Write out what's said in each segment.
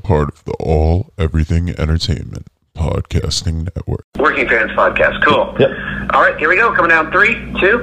part of the All Everything Entertainment Podcasting Network. Working Fans Podcast. Cool. Yep. All right, here we go. Coming down three, two.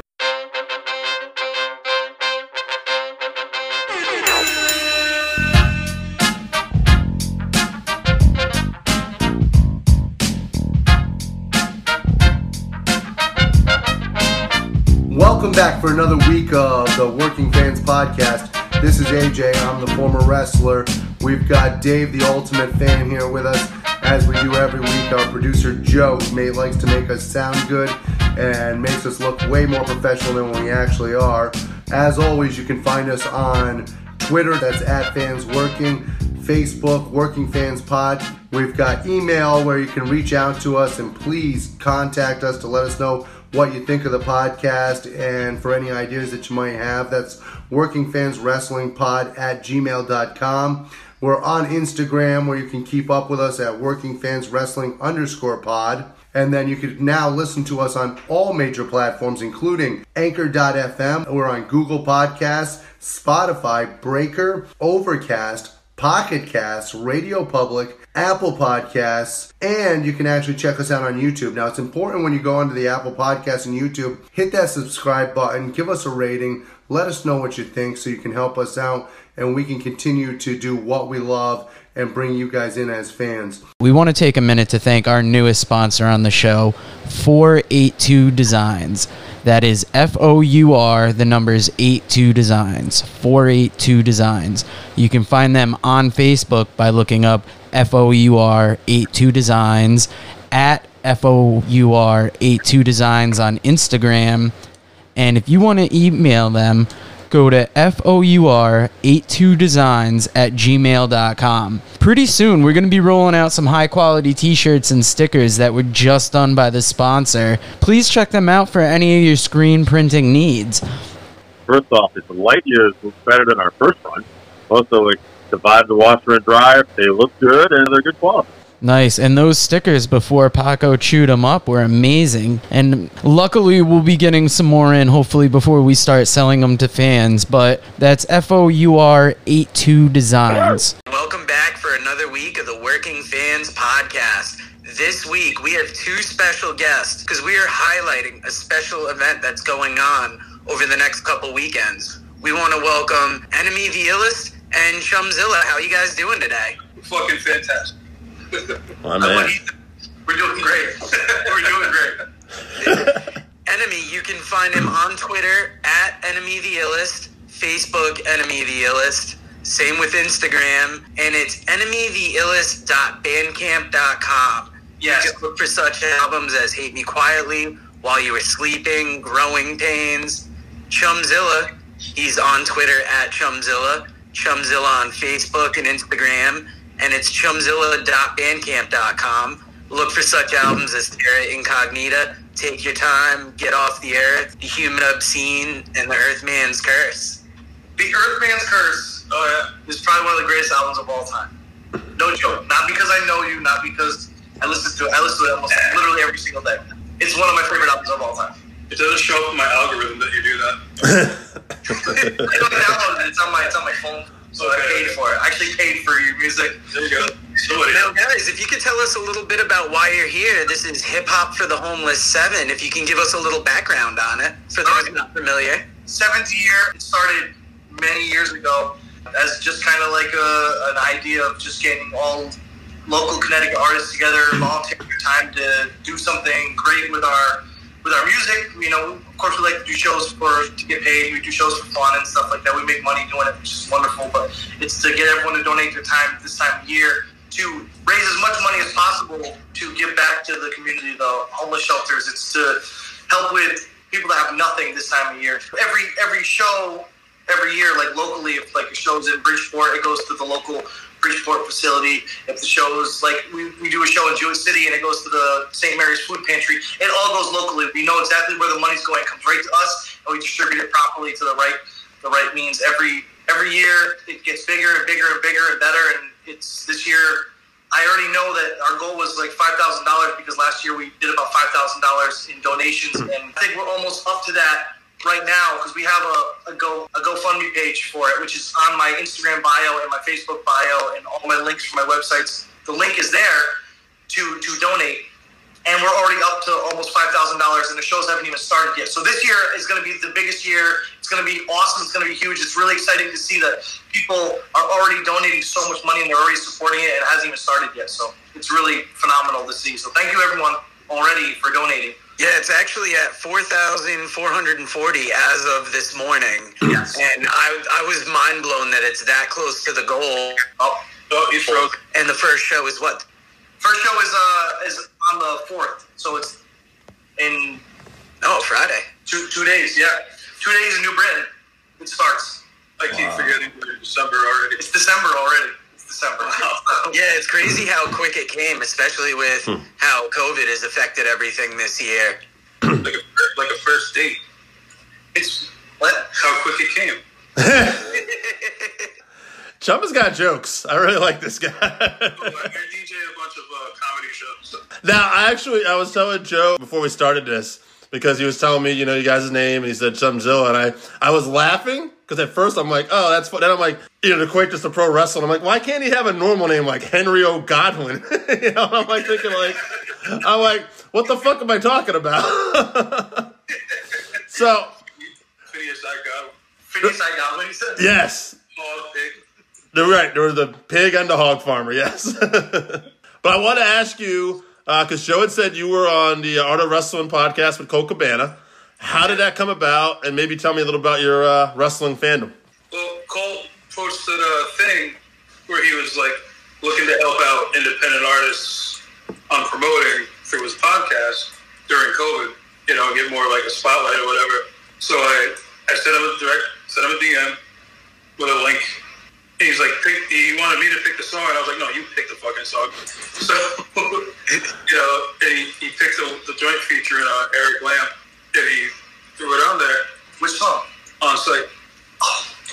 Welcome back for another week of the Working Fans Podcast. This is AJ. I'm the former wrestler. We've got Dave, the ultimate fan, here with us. As we do every week, our producer Joe may, likes to make us sound good and makes us look way more professional than we actually are. As always, you can find us on Twitter, that's at Fans Working, Facebook, Working Fans Pod. We've got email where you can reach out to us and please contact us to let us know what you think of the podcast and for any ideas that you might have. That's Working Fans Wrestling Pod at gmail.com. We're on Instagram where you can keep up with us at Working Fans Wrestling underscore pod. And then you can now listen to us on all major platforms, including Anchor.fm. We're on Google Podcasts, Spotify, Breaker, Overcast, Pocket Casts, Radio Public, Apple Podcasts, and you can actually check us out on YouTube. Now, it's important when you go onto the Apple Podcasts and YouTube, hit that subscribe button, give us a rating, let us know what you think so you can help us out and we can continue to do what we love and bring you guys in as fans. We want to take a minute to thank our newest sponsor on the show, 482 Designs. That is F O U R, the numbers 82 Designs. 482 Designs. You can find them on Facebook by looking up F O U R 82 Designs, at F O U R 82 Designs on Instagram. And if you want to email them, go to four82designs at gmail.com. Pretty soon, we're going to be rolling out some high quality t shirts and stickers that were just done by the sponsor. Please check them out for any of your screen printing needs. First off, it's light years better than our first one. Also, like survive the washer and dryer. They look good and they're good quality. Nice. And those stickers before Paco chewed them up were amazing. And luckily, we'll be getting some more in hopefully before we start selling them to fans. But that's F O U R 82 Designs. Welcome back for another week of the Working Fans Podcast. This week we have two special guests because we are highlighting a special event that's going on over the next couple weekends. We want to welcome Enemy the Illest and Chumzilla. How you guys doing today? fucking fantastic. My man. We're doing great. We're doing great. Enemy, you can find him on Twitter at Enemy the Illest, Facebook Enemy the Illest, same with Instagram, and it's enemy enemytheillest.bandcamp.com. Yes. You can look for such albums as Hate Me Quietly, While You Were Sleeping, Growing Pains, Chumzilla. He's on Twitter at Chumzilla, Chumzilla on Facebook and Instagram, and it's chumzilla.bandcamp.com. Look for such albums as Terra Incognita, Take Your Time, Get Off the Earth, The Human Obscene, and The Earthman's Curse. The Earthman's Curse oh, yeah, is probably one of the greatest albums of all time. No joke. Not because I know you, not because I listen to it. I listen to it almost literally every single day. It's one of my favorite albums of all time. It doesn't show up in my algorithm that you do that. I don't download it. It's on my it's on my phone. So I paid for it. I actually paid for your music. There you go. Somebody Now, guys, if you could tell us a little bit about why you're here, this is Hip Hop for the Homeless 7. If you can give us a little background on it, for those not familiar. seventh year. It started many years ago as just kind of like a, an idea of just getting all local Connecticut artists together, volunteering their time to do something great with our with our music. You know, of course, we like to do shows for to get paid. We do shows for fun and stuff like that. We make money doing it, which is wonderful. But it's to get everyone to donate their time this time of year to raise as much money as possible to give back to the community, the homeless shelters. It's to help with people that have nothing this time of year. Every every show, every year, like locally, if like a show's in Bridgeport, it goes to the local Bridgeport facility. If the show's like we, we do a show in Jewett City and it goes to the St. Mary's Food Pantry, it all goes locally. We know exactly where the money's going. It comes right to us, and we distribute it properly to the right the right means. Every every year, it gets bigger and bigger and bigger and better. And it's this year. I already know that our goal was like five thousand dollars because last year we did about five thousand dollars in donations, hmm. and I think we're almost up to that right now because we have a, a go a GoFundMe page for it, which is on my Instagram bio and my Facebook bio and all my links for my websites. The link is there to to donate, and we're already up to almost five thousand dollars, and the shows haven't even started yet. So this year is going to be the biggest year. It's going to be awesome. It's going to be huge. It's really exciting to see that people are already donating so much money and they're already supporting it. and It hasn't even started yet, so it's really phenomenal to see. So thank you everyone already for donating. Yeah, it's actually at 4,440 as of this morning. Yes. And I, I was mind blown that it's that close to the goal. Oh, Oh, he's frozen. And the first show is what? first show is uh is on the fourth, so it's in Oh, Friday. two two days. Yeah, two days in New Britain. It starts. I keep forgetting we're in December already. It's December already. It's December. Yeah, it's crazy how quick it came, especially with how COVID has affected everything this year. Like a, like a first date. It's what? How quick it came. Chum has got jokes. I really like this guy. I DJ a bunch of uh, comedy shows. now, I actually, I was telling Joe before we started this because he was telling me, you know, you guys' name, and he said Chumzilla, and I, I was laughing because at first I'm like, oh, that's fun. Then I'm like, you know, to equate this to pro wrestling, I'm like, why can't he have a normal name like Henry O. Godwinn? you know, I'm like thinking like, I'm like, what the fuck am I talking about? so, Phineas I got Phineas I got what he said. yes, Hog Pig. They're right. There was the pig and the hog farmer. Yes. but I want to ask you uh, because Joe had said you were on the uh, Art of Wrestling podcast with Colt Cabana. How did that come about? And maybe tell me a little about your uh, wrestling fandom. Well, Colt posted a thing where he was like looking to help out independent artists on promoting through his podcast during COVID. You know, get more like a spotlight or whatever. So I I sent him a direct, sent him a DM with a link. And he's like, pick, he wanted me to pick the song, and I was like, no, you pick the fucking song. So, you know, he, he picked the, the joint feature in uh, Eric Lamb, and he threw it on there Which song? on site.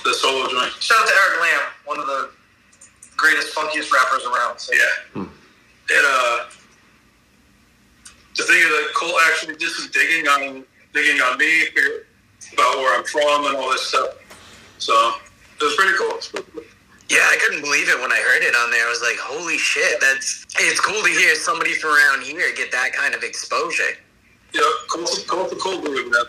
The solo joint. Shout out to Eric Lamb, one of the greatest, funkiest rappers around. So. Yeah. And uh, the thing is that Colt actually did some digging on digging on me figured about where I'm from and all this stuff. So it was pretty cool. It's pretty cool. Yeah, I couldn't believe it when I heard it on there. I was like, holy shit, that's it's cool to hear somebody from around here get that kind of exposure. Yeah, Colt's, Colt's a cool dude, man.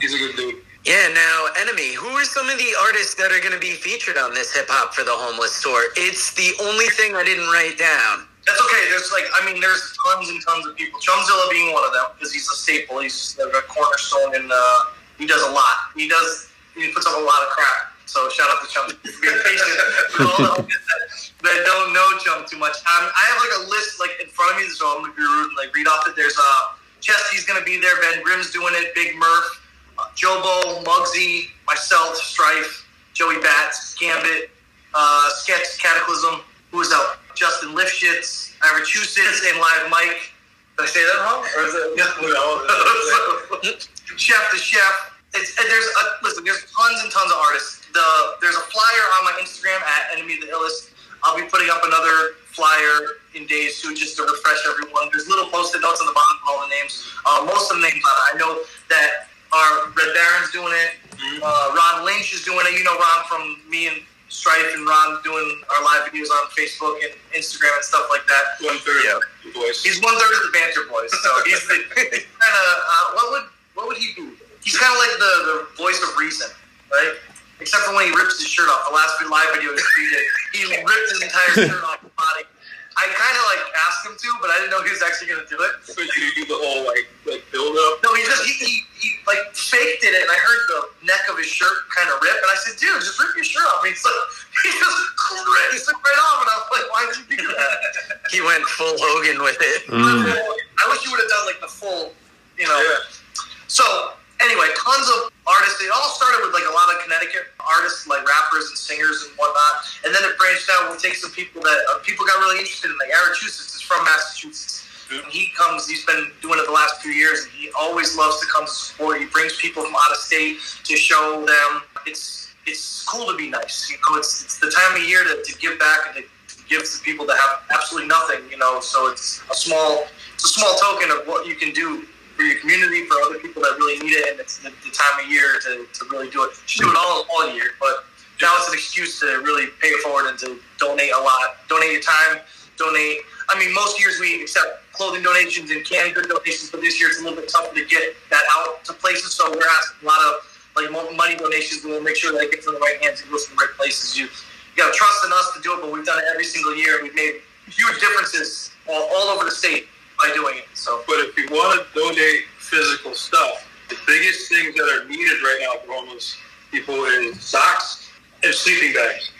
He's a good dude. Yeah, now, Enemy, who are some of the artists that are going to be featured on this Hip Hop for the Homeless tour? It's the only thing I didn't write down. That's okay. There's like, I mean, there's tons and tons of people. Chumzilla being one of them because he's a staple. He's a cornerstone, and uh, he does a lot. He does. He puts up a lot of crap. So shout out to Chum for being patient. with all the that, that don't know Chum too much. Um, I have like a list like in front of me, so I'm gonna be rude and like read off it. There's uh, Chesty's gonna be there. Ben Grimm's doing it. Big Murph, uh, Jobo, Muggsy, myself, Strife, Joey Bats, Gambit, uh, Sketch, Cataclysm. Who is out? Justin Lifshitz, Massachusetts, and Live Mike. Did I say that wrong? Or is it? chef to chef. It's, there's a, listen. There's tons and tons of artists. The there's a flyer on my Instagram at Enemy of the Illest. I'll be putting up another flyer in days soon just to refresh everyone. There's little post-it notes on the bottom of all the names. Uh, most of the names on it. I know that our Red Baron's doing it. Uh, Ron Lynch is doing it. You know Ron from me and Strife and Ron doing our live videos on Facebook and Instagram and stuff like that. One third Yeah. of the voice. He's one third of the banter boys, so he's the kind of uh, what would what would he do? He's kind of like the, the voice of reason, right? Except for when he rips his shirt off. The last live video he did, he ripped his entire shirt off his body. I kind of like asked him to, but I didn't know he was actually going to do it. So you do the whole like like build up. No, he just he, he, he like faked it, and I heard the neck of his shirt kind of rip, and I said, "Dude, just rip your shirt off." And he's like, he just ripped it right off, and I was like, "Why did you do that?" He went full Hogan with it. I wish you would have done like the full, you know. Yeah. So anyway, tons of artists. It all started with like a lot of Connecticut artists, like rappers and singers and whatnot, and then it branched out. We'll take some people that uh, people got really interested in. Like Massachusetts is from Massachusetts. And he comes. He's been doing it the last few years, and he always loves to come to support. He brings people from out of state to show them it's it's cool to be nice. You know, it's it's the time of year to, to give back and to give to people that have absolutely nothing. You know, so it's a small it's a small token of what you can do for your community, for other people that really need it, and it's the, the time of year to, to really do it. You do it all all year, but now it's an excuse to really pay it forward and to donate a lot. Donate your time. Donate. I mean, most years we accept clothing donations and canned good donations, but this year it's a little bit tougher to get that out to places. So we're asking a lot of like money donations. and We'll make sure that it gets in the right hands and goes to the right places. You, you got to trust in us to do it, but we've done it every single year. And we've made huge differences all, all over the state by doing it. So But if you want to donate physical stuff, the biggest things that are needed right now for homeless people is socks and sleeping bags.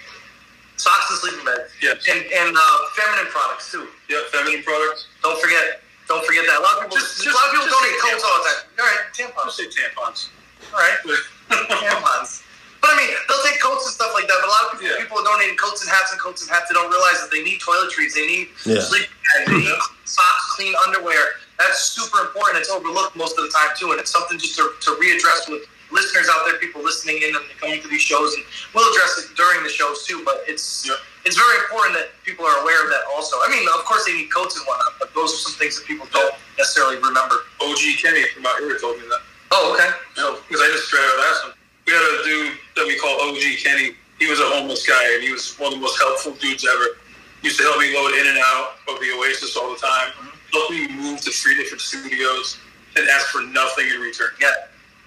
socks and sleeping bags, Yes. and and uh, feminine products too. Yeah, feminine products. Don't forget. Don't forget that. A lot of people, Just- a lot of people donate coats all the time. All right, tampons. I'll say tampons. All right, tampons. But I mean, they'll take coats and stuff like that. But a lot of people, Yeah. people are donating coats and hats and coats and hats. They don't realize that they need toiletries. They need Yeah. sleeping bags. They need socks, clean underwear. That's super important. It's overlooked most of the time too, and it's something just to, to readdress with listeners out there, people listening in and coming to these shows, and we'll address it during the shows too. But it's it's very important that people are aware of that also. I mean, of course they need coats and whatnot, but those are some things that people don't necessarily remember. OG Kenny from out here told me that. Oh, okay. No, because I just straight out asked him. We had a dude that we call OG Kenny. He was a homeless guy, and he was one of the most helpful dudes ever. He used to help me load in and out of the Oasis all the time. Mm-hmm. Helped me move to three different studios and ask for nothing in return. Yeah,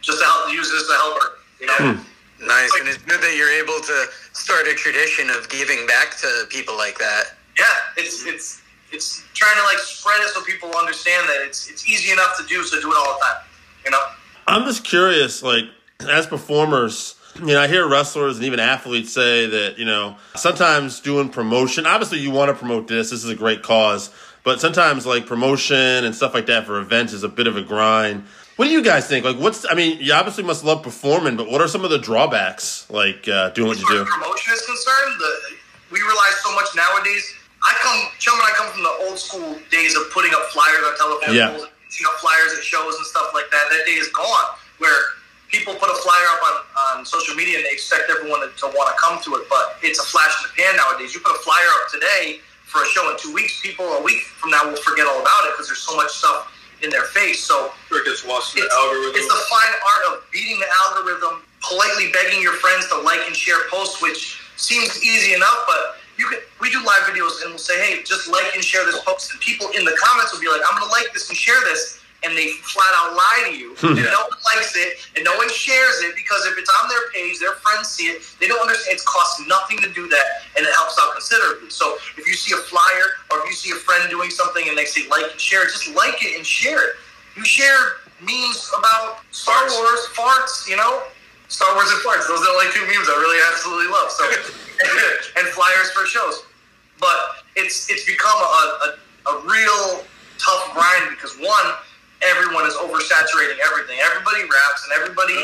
just to help use it as a helper. You know. Hmm. Nice, and it's good that you're able to start a tradition of giving back to people like that. Yeah, it's hmm. it's it's trying to like spread it so people understand that it's it's easy enough to do, so do it all the time. You know. I'm just curious, like as performers, you know, I hear wrestlers and even athletes say that, you know, sometimes doing promotion, obviously you want to promote this, this is a great cause, but sometimes like promotion and stuff like that for events is a bit of a grind. What do you guys think? Like, what's, I mean, you obviously must love performing, but what are some of the drawbacks, like uh, doing what you do? as promotion is concerned, the, we rely so much nowadays. I come, Chum and I come from the old school days of putting up flyers on telephone Yeah. poles, putting up flyers at shows and stuff like that. That day is gone, where people put a flyer up on, on social media and they expect everyone to, to want to come to it, but it's a flash in the pan nowadays. You put a flyer up today for a show in two weeks, people a week from now will forget all about it because there's so much stuff in their face. So it gets lost in it's, the algorithm. it's the fine art of beating the algorithm, politely begging your friends to like and share posts, which seems easy enough, but you can we do live videos and we'll say, hey, just like and share this post. And people in the comments will be like, I'm gonna like this and share this. And they flat out lie to you. Hmm. and no one likes it and no one shares it because if it's on their page, their friends see it, they don't understand it costs nothing to do that and it helps out considerably. So if you see a flyer or if you see a friend doing something and they say like and share, just like it and share it. You share memes about Star Wars, farts, you know? Star Wars and farts. Those are the only two memes I really absolutely love. So and flyers for shows. But it's it's become a, a, a real tough grind because one, everyone is oversaturating everything. Everybody raps and everybody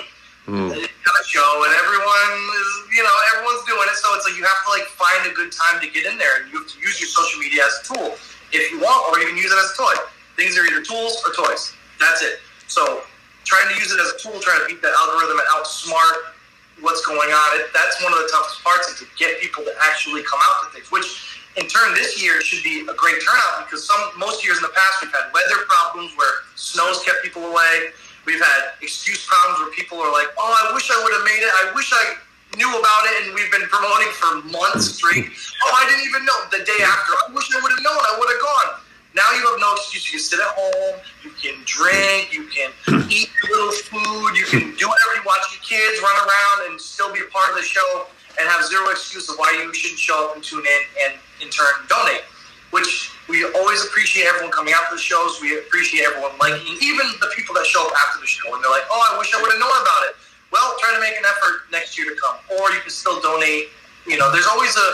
got mm. mm. a show and everyone is you know, everyone's doing it. So it's like you have to like find a good time to get in there and you have to use your social media as a tool if you want, or you can use it as a toy. Things are either tools or toys. That's it. So trying to use it as a tool, trying to beat the algorithm and outsmart what's going on. It, that's one of the toughest parts is to get people to actually come out to in turn this year should be a great turnout because some most years in the past we've had weather problems where snow's kept people away. We've had excuse problems where people are like, "Oh, I wish I would have made it. I wish I knew about it." And we've been promoting for months straight. oh, I didn't even know the day after. I wish I would have known. I would have gone. Now you have no excuse. You can sit at home. You can drink. You can eat little food. You can do whatever you want. your kids run around and still be a part of the show and have zero excuse of why you shouldn't show up and tune in and in turn donate. Which we always appreciate everyone coming out to the shows. We appreciate everyone liking, even the people that show up after the show and they're like, "Oh, I wish I would have known about it." Well, try to make an effort next year to come, or you can still donate. You know, there's always a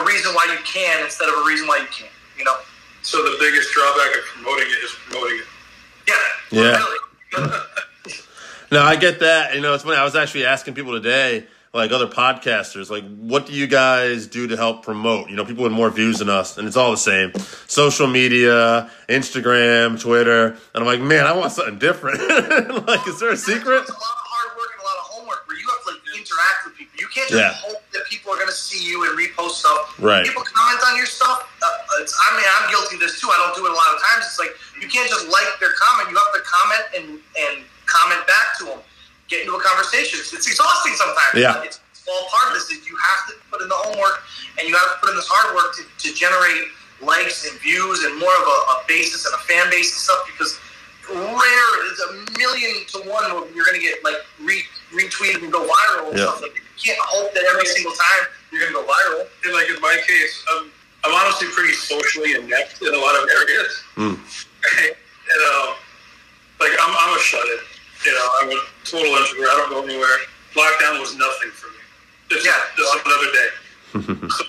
a reason why you can instead of a reason why you can't. You know. so the biggest drawback of promoting it is promoting it. Yeah. Yeah. Really. No, I get that. You know, it's funny. I was actually asking people today, like other podcasters, like, what do you guys do to help promote? You know, people with more views than us, and it's all the same. Social media, Instagram, Twitter, and I'm like, man, I want something different. like, is there a secret? It's a lot of hard work and a lot of homework where you have to like interact with people. You can't just Yeah. hope that people are going to see you and repost stuff. Right. People comment on your stuff. Uh, it's, I mean, I'm guilty of this too. I don't do it a lot of times. It's like you can't just like their comment. You have to comment and and comment back to them. Get into a conversation. It's, it's exhausting sometimes. Yeah. It's, it's all part of this. Is you have to put in the homework and you have to put in this hard work to, to generate likes and views and more of a, a basis and a fan base and stuff because rare it's a million to one where you're gonna get like re, retweeted and go viral and Yeah. stuff like. You can't hope that every single time you're gonna go viral. And like in my case, I'm, I'm honestly pretty socially inept in a lot of areas. Mm. and um, like I'm, I'm a shut in. You know, I'm a total introvert. I don't go anywhere. Lockdown was nothing for me. Just, Yeah. just another day.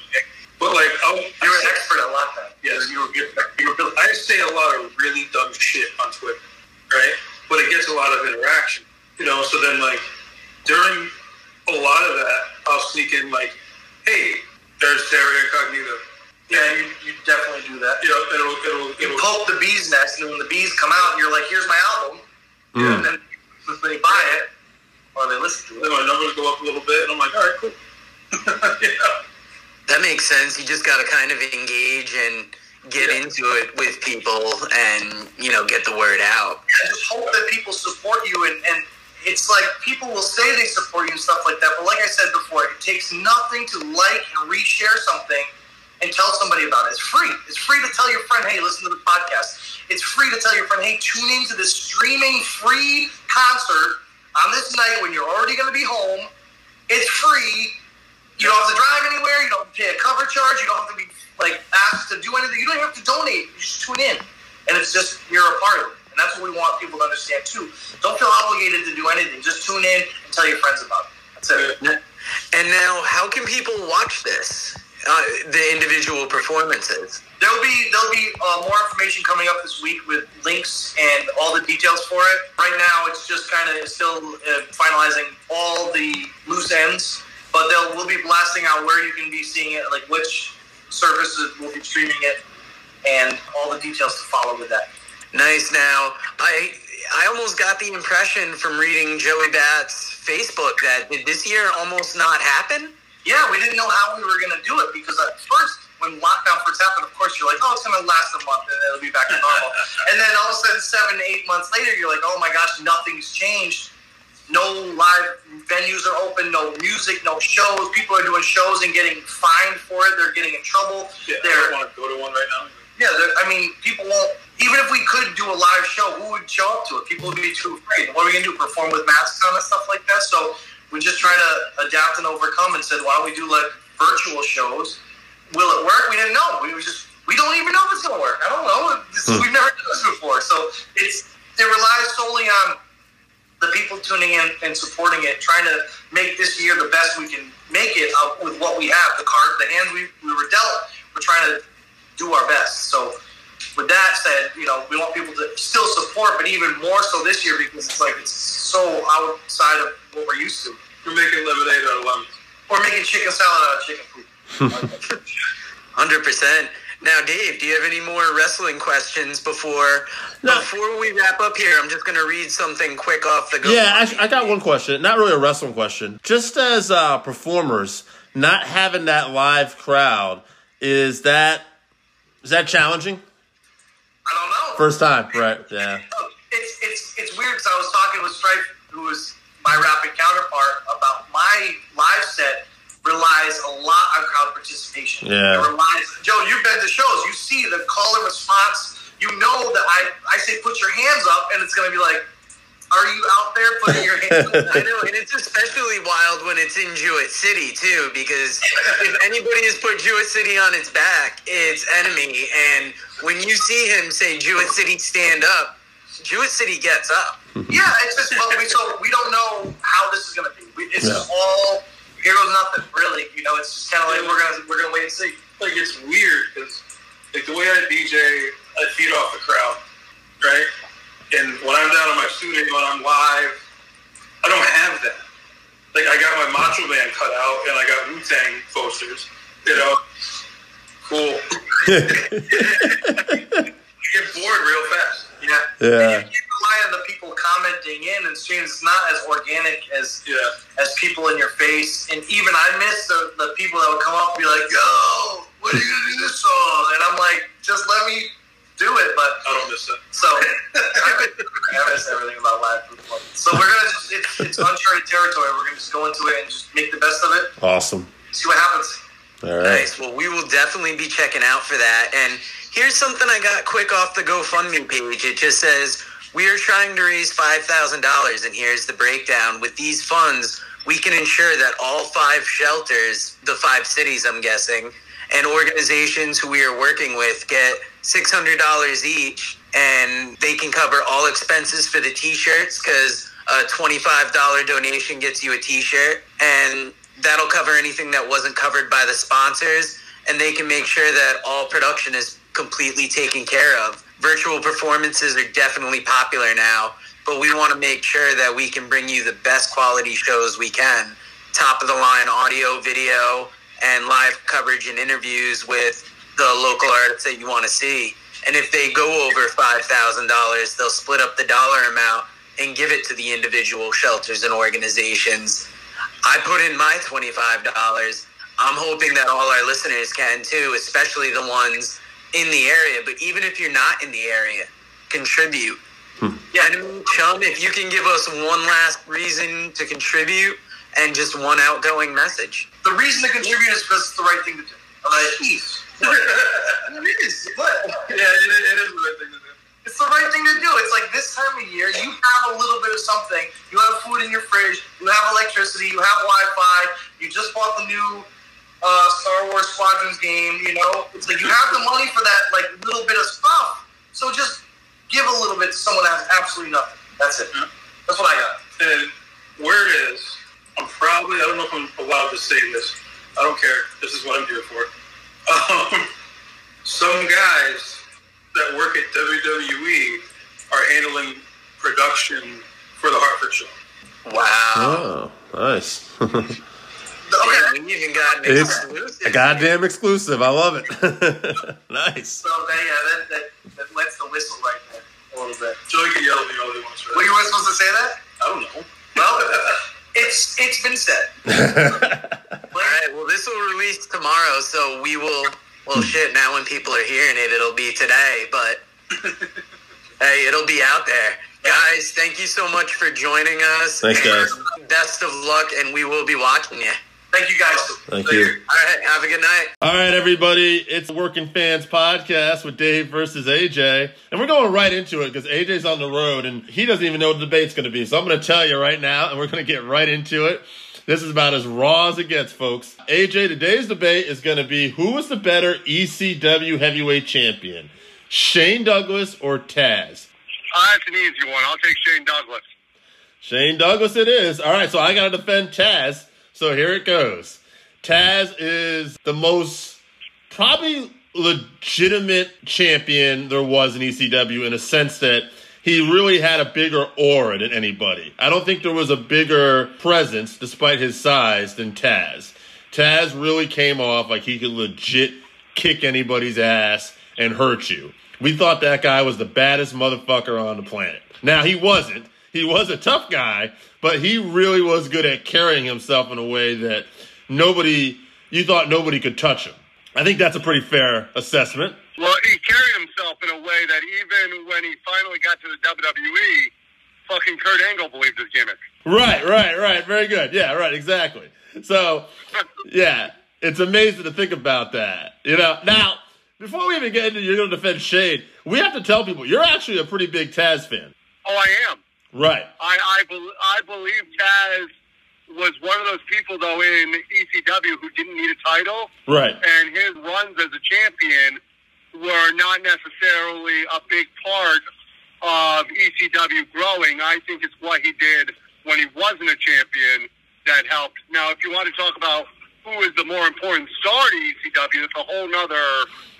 But like, oh, I'll, You're an expert at lockdown. Yes. You were, you were. I say a lot of really dumb shit on Twitter, right? But it gets a lot of interaction, you know. So then, like during a lot of that, I'll sneak in like, "Hey, there's Terry Incognito." Yeah, you, you definitely do that. You know, it'll it'll it'll. poke the bee's nest, and when the bees come out, you're like, "Here's my album," and then they buy it or they listen to Then it. my numbers go up a little bit, and I'm like, "All right, cool." you know? That makes sense. You just got to kind of engage and get Yeah. into it with people and, you know, get the word out. I just hope that people support you, and, and it's like people will say they support you and stuff like that. But like I said before, it takes nothing to like and reshare something and tell somebody about it. It's free. It's free to tell your friend, hey, listen to the podcast. It's free to tell your friend, hey, tune into this streaming free concert on this night when you're already going to be home. It's free. You don't have to drive anywhere. You don't have to pay a cover charge. You don't have to be like asked to do anything. You don't have to donate. You just tune in, and it's just you're a part of it. And that's what we want people to understand too. Don't feel obligated to do anything. Just tune in and tell your friends about it. That's it. And now, how can people watch this? Uh, the individual performances. There'll be there'll be uh, more information coming up this week with links and all the details for it. Right now, it's just kind of still uh, finalizing all the loose ends, but they'll we'll be blasting out where you can be seeing it, like which services will be streaming it, and all the details to follow with that. Nice. Now, I I almost got the impression from reading Joey Bat's Facebook that did this year almost not happen. Yeah, we didn't know how we were going to do it because at first, when lockdown first happened, of course, you're like, oh, it's going to last a month and it'll be back to normal. and then all of a sudden, seven, eight months later, you're like, oh my gosh, nothing's changed. No live venues are open, no music, no shows. People are doing shows and getting fined for it. They're getting in trouble. Yeah, I They're, don't want to go to one right now. yeah, I mean, people won't. Even if we could do a live show, who would show up to it? People would be too afraid. What are we gonna do? Perform with masks on and stuff like that? So we're just trying to adapt and overcome. And said, why don't we do like virtual shows? Will it work? We didn't know. We were just we don't even know if it's gonna work. I don't know. This, hmm. We've never done this before, so it's it relies solely on the people tuning in and supporting it, trying to make this year the best we can make it with what we have, the cards, the hands we, we were dealt. We're trying to do our best. So, with that said, you know, we want people to still support, but even more so this year because it's like it's so outside of what we're used to. We're making lemonade out of lemons. We're making chicken salad out of chicken food. Hundred percent. Now, Dave, do you have any more wrestling questions before No. before we wrap up here? I'm just gonna read something quick off the go. Yeah, actually, I got one question. Not really a wrestling question. Just as uh, performers, not having that live crowd is that is that challenging? I don't know. First time, right? Yeah. it's it's it's weird because I was talking with Strife, who was my rapid counterpart, about my live set relies a lot on crowd participation. Yeah. It relies. Joe, you've been to shows. You see the call and response. You know that I I say put your hands up, and it's gonna be like, are you out there putting your hands up? I know, and it's especially wild when it's in Jewett City too, because if anybody has put Jewett City on its back, it's enemy. And when you see him say Jewett City stand up, Jewett City gets up. Yeah, it's just well, we so we don't know how this is gonna be. We, it's Yeah. just all here goes nothing, really. You know, it's just kind of like we're gonna we're gonna wait and see. Like it's weird because like the way I DJ, I feed off the crowd, right? And when I'm down in my studio and I'm live, I don't have that. Like I got my Macho Man cut out and I got Wu Tang posters. You know, cool. you get bored real fast. Yeah. Yeah. And you can't rely on the people commenting in and streams. It's not as organic as Yeah. as people in your face. And even I miss the, the people that would come up and be like, yo, what are you gonna do this song? And I'm like, just let me do it. But I don't miss it. so I miss everything about live football. So we're gonna just it's, it's uncharted territory. We're gonna just go into it and just make the best of it. Awesome. See what happens. All right. Nice. Well, we will definitely be checking out for that. And here's something I got quick off the GoFundMe page. It just says we are trying to raise five thousand dollars, and here's the breakdown. With these funds, we can ensure that all five shelters, the five cities, I'm guessing, and organizations who we are working with get six hundred dollars each, and they can cover all expenses for the T-shirts because a twenty-five dollar donation gets you a T-shirt, and that'll cover anything that wasn't covered by the sponsors, and they can make sure that all production is completely taken care of. Virtual performances are definitely popular now, but we want to make sure that we can bring you the best quality shows we can. Top of the line audio, video, and live coverage and interviews with the local artists that you want to see. And if they go over $5,000, they'll split up the dollar amount and give it to the individual shelters and organizations. I put in my $25. I'm hoping that all our listeners can too, especially the ones in the area. But even if you're not in the area, contribute. Hmm. Yeah, and I mean, Chum, if you can give us one last reason to contribute and just one outgoing message. The reason to contribute is because it's the right thing to do. Jeez. it is. What? Yeah, it, it is the right thing to do. It's the right thing to do. It's like this time of year, you have a little bit of something. You have food in your fridge. You have electricity. You have Wi-Fi. You just bought the new uh, Star Wars Squadrons game. You know, it's like you have the money for that like little bit of stuff. So just give a little bit to someone that has absolutely nothing. That's it. That's what I got. And where it is, I'm probably, I don't know if I'm allowed to say this. I don't care. This is what I'm here for. Um, some guys that work at WWE are handling production for the Hartford show. Wow. Oh, nice. Okay. We even got an it's exclusive. a goddamn exclusive. I love it. nice. So that, yeah, that, that, that lets the whistle right there a little bit. Joey can yell at me all he wants for Well, you were supposed to say that? I don't know. Well, it's it's been said. All right. Well, this will release tomorrow, so we will. Well, hmm. shit. Now, when people are hearing it, it'll be today. But hey, it'll be out there, guys. Thank you so much for joining us. Thanks, guys. Best of luck, and we will be watching you. Thank you guys. Thank you. All right. Have a good night. All right, everybody. It's the Working Fans Podcast with Dave versus AJ. And we're going right into it because AJ's on the road and he doesn't even know what the debate's going to be. So I'm going to tell you right now, and we're going to get right into it. This is about as raw as it gets, folks. AJ, today's debate is going to be who is the better ECW heavyweight champion, Shane Douglas or Taz? Ah, oh, that's an easy one. I'll take Shane Douglas. Shane Douglas it is. All right, so I got to defend Taz. So here it goes. Taz is the most probably legitimate champion there was in ECW in a sense that he really had a bigger aura than anybody. I don't think there was a bigger presence, despite his size, than Taz. Taz really came off like he could legit kick anybody's ass and hurt you. We thought that guy was the baddest motherfucker on the planet. Now, he wasn't. He was a tough guy, but he really was good at carrying himself in a way that nobody, you thought nobody could touch him. I think that's a pretty fair assessment. Well, he carried himself in a way that even when he finally got to the WWE, fucking Kurt Angle believed his gimmick. Right, right, right. Very good. Yeah, right, exactly. So, yeah, it's amazing to think about that. You know, now, before we even get into you're going to defend Shane, we have to tell people you're actually a pretty big Taz fan. Oh, I am. Right. I I, bel I believe Taz was one of those people though in ECW who didn't need a title, Right. and his runs as a champion were not necessarily a big part of ECW growing. I think it's what he did when he wasn't a champion that helped. Now, if you want to talk about who is the more important star to ECW, it's a whole nother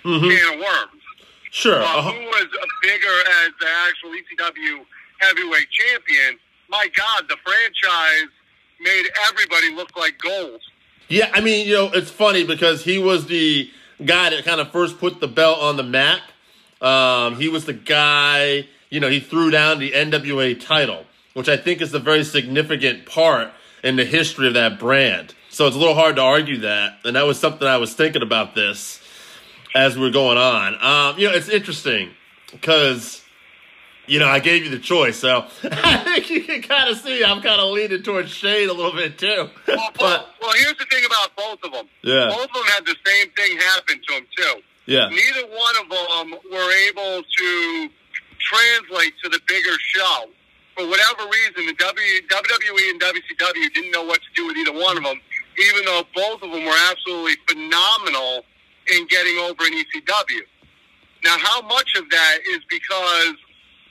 can of worms. Sure. Uh, Uh-huh. who was bigger as the actual ECW heavyweight champion? My God, the franchise made everybody look like gold. Yeah, I mean, you know, it's funny because he was the guy that kind of first put the belt on the map. Um, he was the guy, you know, he threw down the NWA title, which I think is a very significant part in the history of that brand. So it's a little hard to argue that. And that was something I was thinking about this. as we're going on. Um, you know, it's interesting because you know I gave you the choice, so I think you can kind of see I'm kind of leaning towards Shane a little bit too. Well, But well, here's the thing about both of them. Yeah. Both of them had the same thing happen to them too. yeah, Neither one of them were able to translate to the bigger show. For whatever reason, the w, WWE and WCW didn't know what to do with either one of them, even though both of them were absolutely phenomenal in getting over in ECW. Now, how much of that is because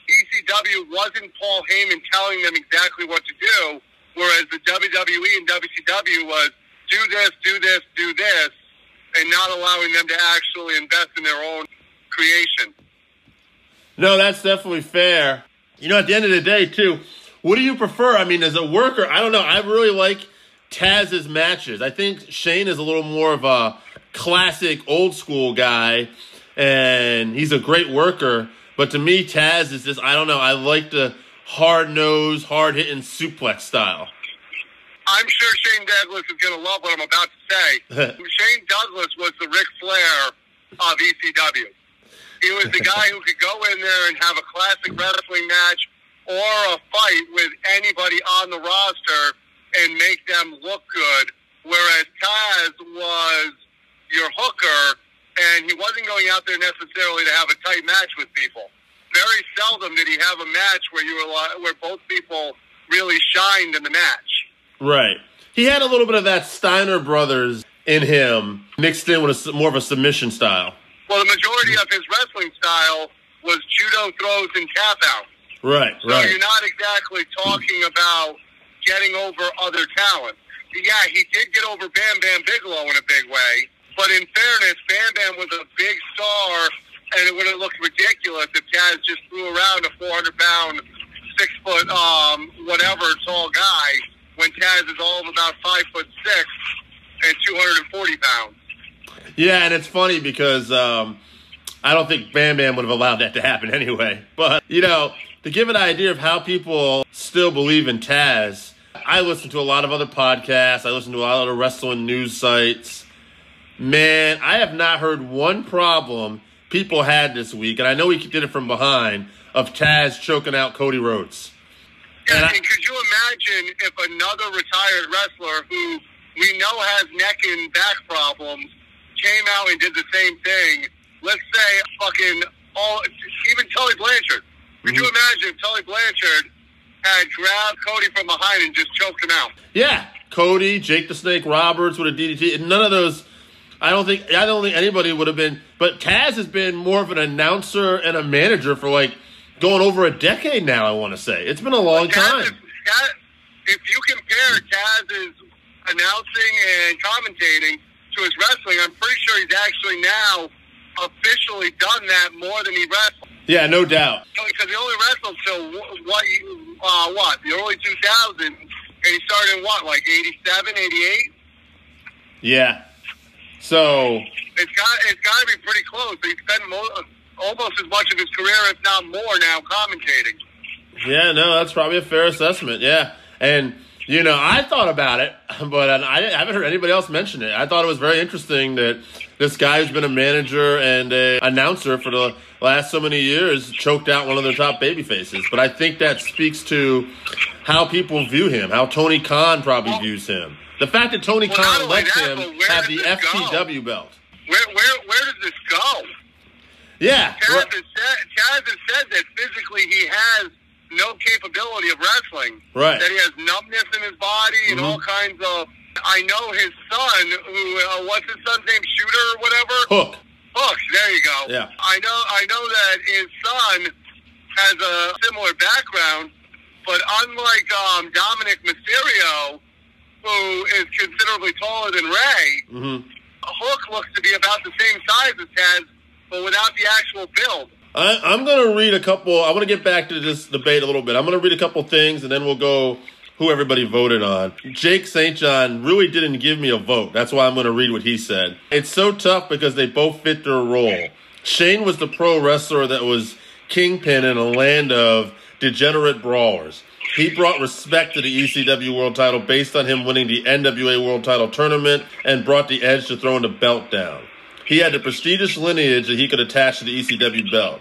ECW wasn't Paul Heyman telling them exactly what to do, whereas the WWE and WCW was do this, do this, do this, and not allowing them to actually invest in their own creation. no, that's definitely fair. You know, at the end of the day, too, what do you prefer? I mean, as a worker, I don't know. I really like Taz's matches. I think Shane is a little more of a classic, old school guy, and he's a great worker. But to me, Taz is just, I don't know. I like the hard nosed, hard hitting suplex style. I'm sure Shane Douglas is going to love what I'm about to say. Shane Douglas was the Ric Flair of ECW. He was the guy who could go in there and have a classic wrestling match or a fight with anybody on the roster and make them look good. Whereas Taz was your hooker, and he wasn't going out there necessarily to have a tight match with people. Very seldom did he have a match where you were where both people really shined in the match. Right. He had a little bit of that Steiner Brothers in him, mixed in with a more of a submission style. Well, the majority of his wrestling style was judo throws and tap outs. Right, So right. you're not exactly talking about getting over other talent. Yeah, he did get over Bam Bam Bigelow in a big way, but in fairness, Bam Bam was a big star, and it would have looked ridiculous if Taz just threw around a 400 pound, six foot, um, whatever tall guy when Taz is all of about five foot six and 240 pounds. Yeah, and it's funny because um, I don't think Bam Bam would have allowed that to happen anyway. But, you know, to give an idea of how people still believe in Taz, I listen to a lot of other podcasts, I listen to a lot of wrestling news sites. Man, I have not heard one problem people had this week, and I know he did it from behind, of Taz choking out Cody Rhodes. Yeah, And and, I- could you imagine if another retired wrestler who we know has neck and back problems came out and did the same thing? Let's say fucking all, even Tully Blanchard. Could you mm-hmm. imagine if Tully Blanchard had grabbed Cody from behind and just choked him out? Yeah, Cody, Jake the Snake Roberts with a DDT, and none of those. I don't think I don't think anybody would have been. But Taz has been more of an announcer and a manager for like going over a decade now. I want to say it's been a long Taz time. Taz- if you compare Taz's announcing and commentating to his wrestling, I'm pretty sure he's actually now officially done that more than he wrestled. Yeah, no doubt. Because he only wrestled till what? Uh, what? The early 2000s, and he started in what, like 87, 88? Yeah. So It's got it's got to be pretty close. He spent mo- almost as much of his career, if not more, now commentating. yeah, no, that's probably a fair assessment. Yeah, and you know, I thought about it, but I I haven't heard anybody else mention it. I thought it was very interesting that this guy who's been a manager and a announcer for the last so many years choked out one of their top baby faces. But I think that speaks to how people view him, how Tony Khan probably views him. The fact that Tony Well, Khan lets that, him have the this go? Belt. Where where where does this go? Yeah, right. has, said, Taz has said that physically he has no capability of wrestling. Right. That he has numbness in his body and all kinds of. I know his son, who uh, what's his son's name, Shooter or whatever. Hook. Hook. There you go. Yeah. I know. I know that his son has a similar background, but unlike um, Dominik Mysterio, who is considerably taller than Rey, hmm Hook looks to be about the same size as Taz, but without the actual build. I, I'm going to read a couple. I want to get back to this debate a little bit. I'm going to read a couple things, and then we'll go who everybody voted on. Jake St. John really didn't give me a vote. That's why I'm going to read what he said. It's so tough because they both fit their role. Shane was the pro wrestler that was kingpin in a land of degenerate brawlers. He brought respect to the ECW World Title based on him winning the NWA World Title tournament and brought the edge to throwing the belt down. He had the prestigious lineage that he could attach to the ECW belt.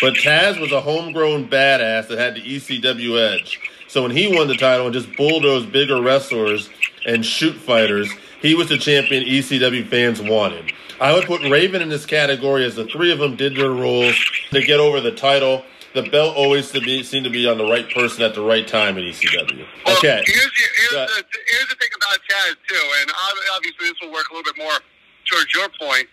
But Taz was a homegrown badass that had the ECW edge. So when he won the title and just bulldozed bigger wrestlers and shoot fighters, he was the champion ECW fans wanted. I would put Raven in this category as the three of them did their roles to get over the title. The belt always to be, seemed to be on the right person at the right time in ECW. Well, Okay. Here's, the, here's, the, here's the thing about Taz too, and obviously this will work a little bit more towards your point.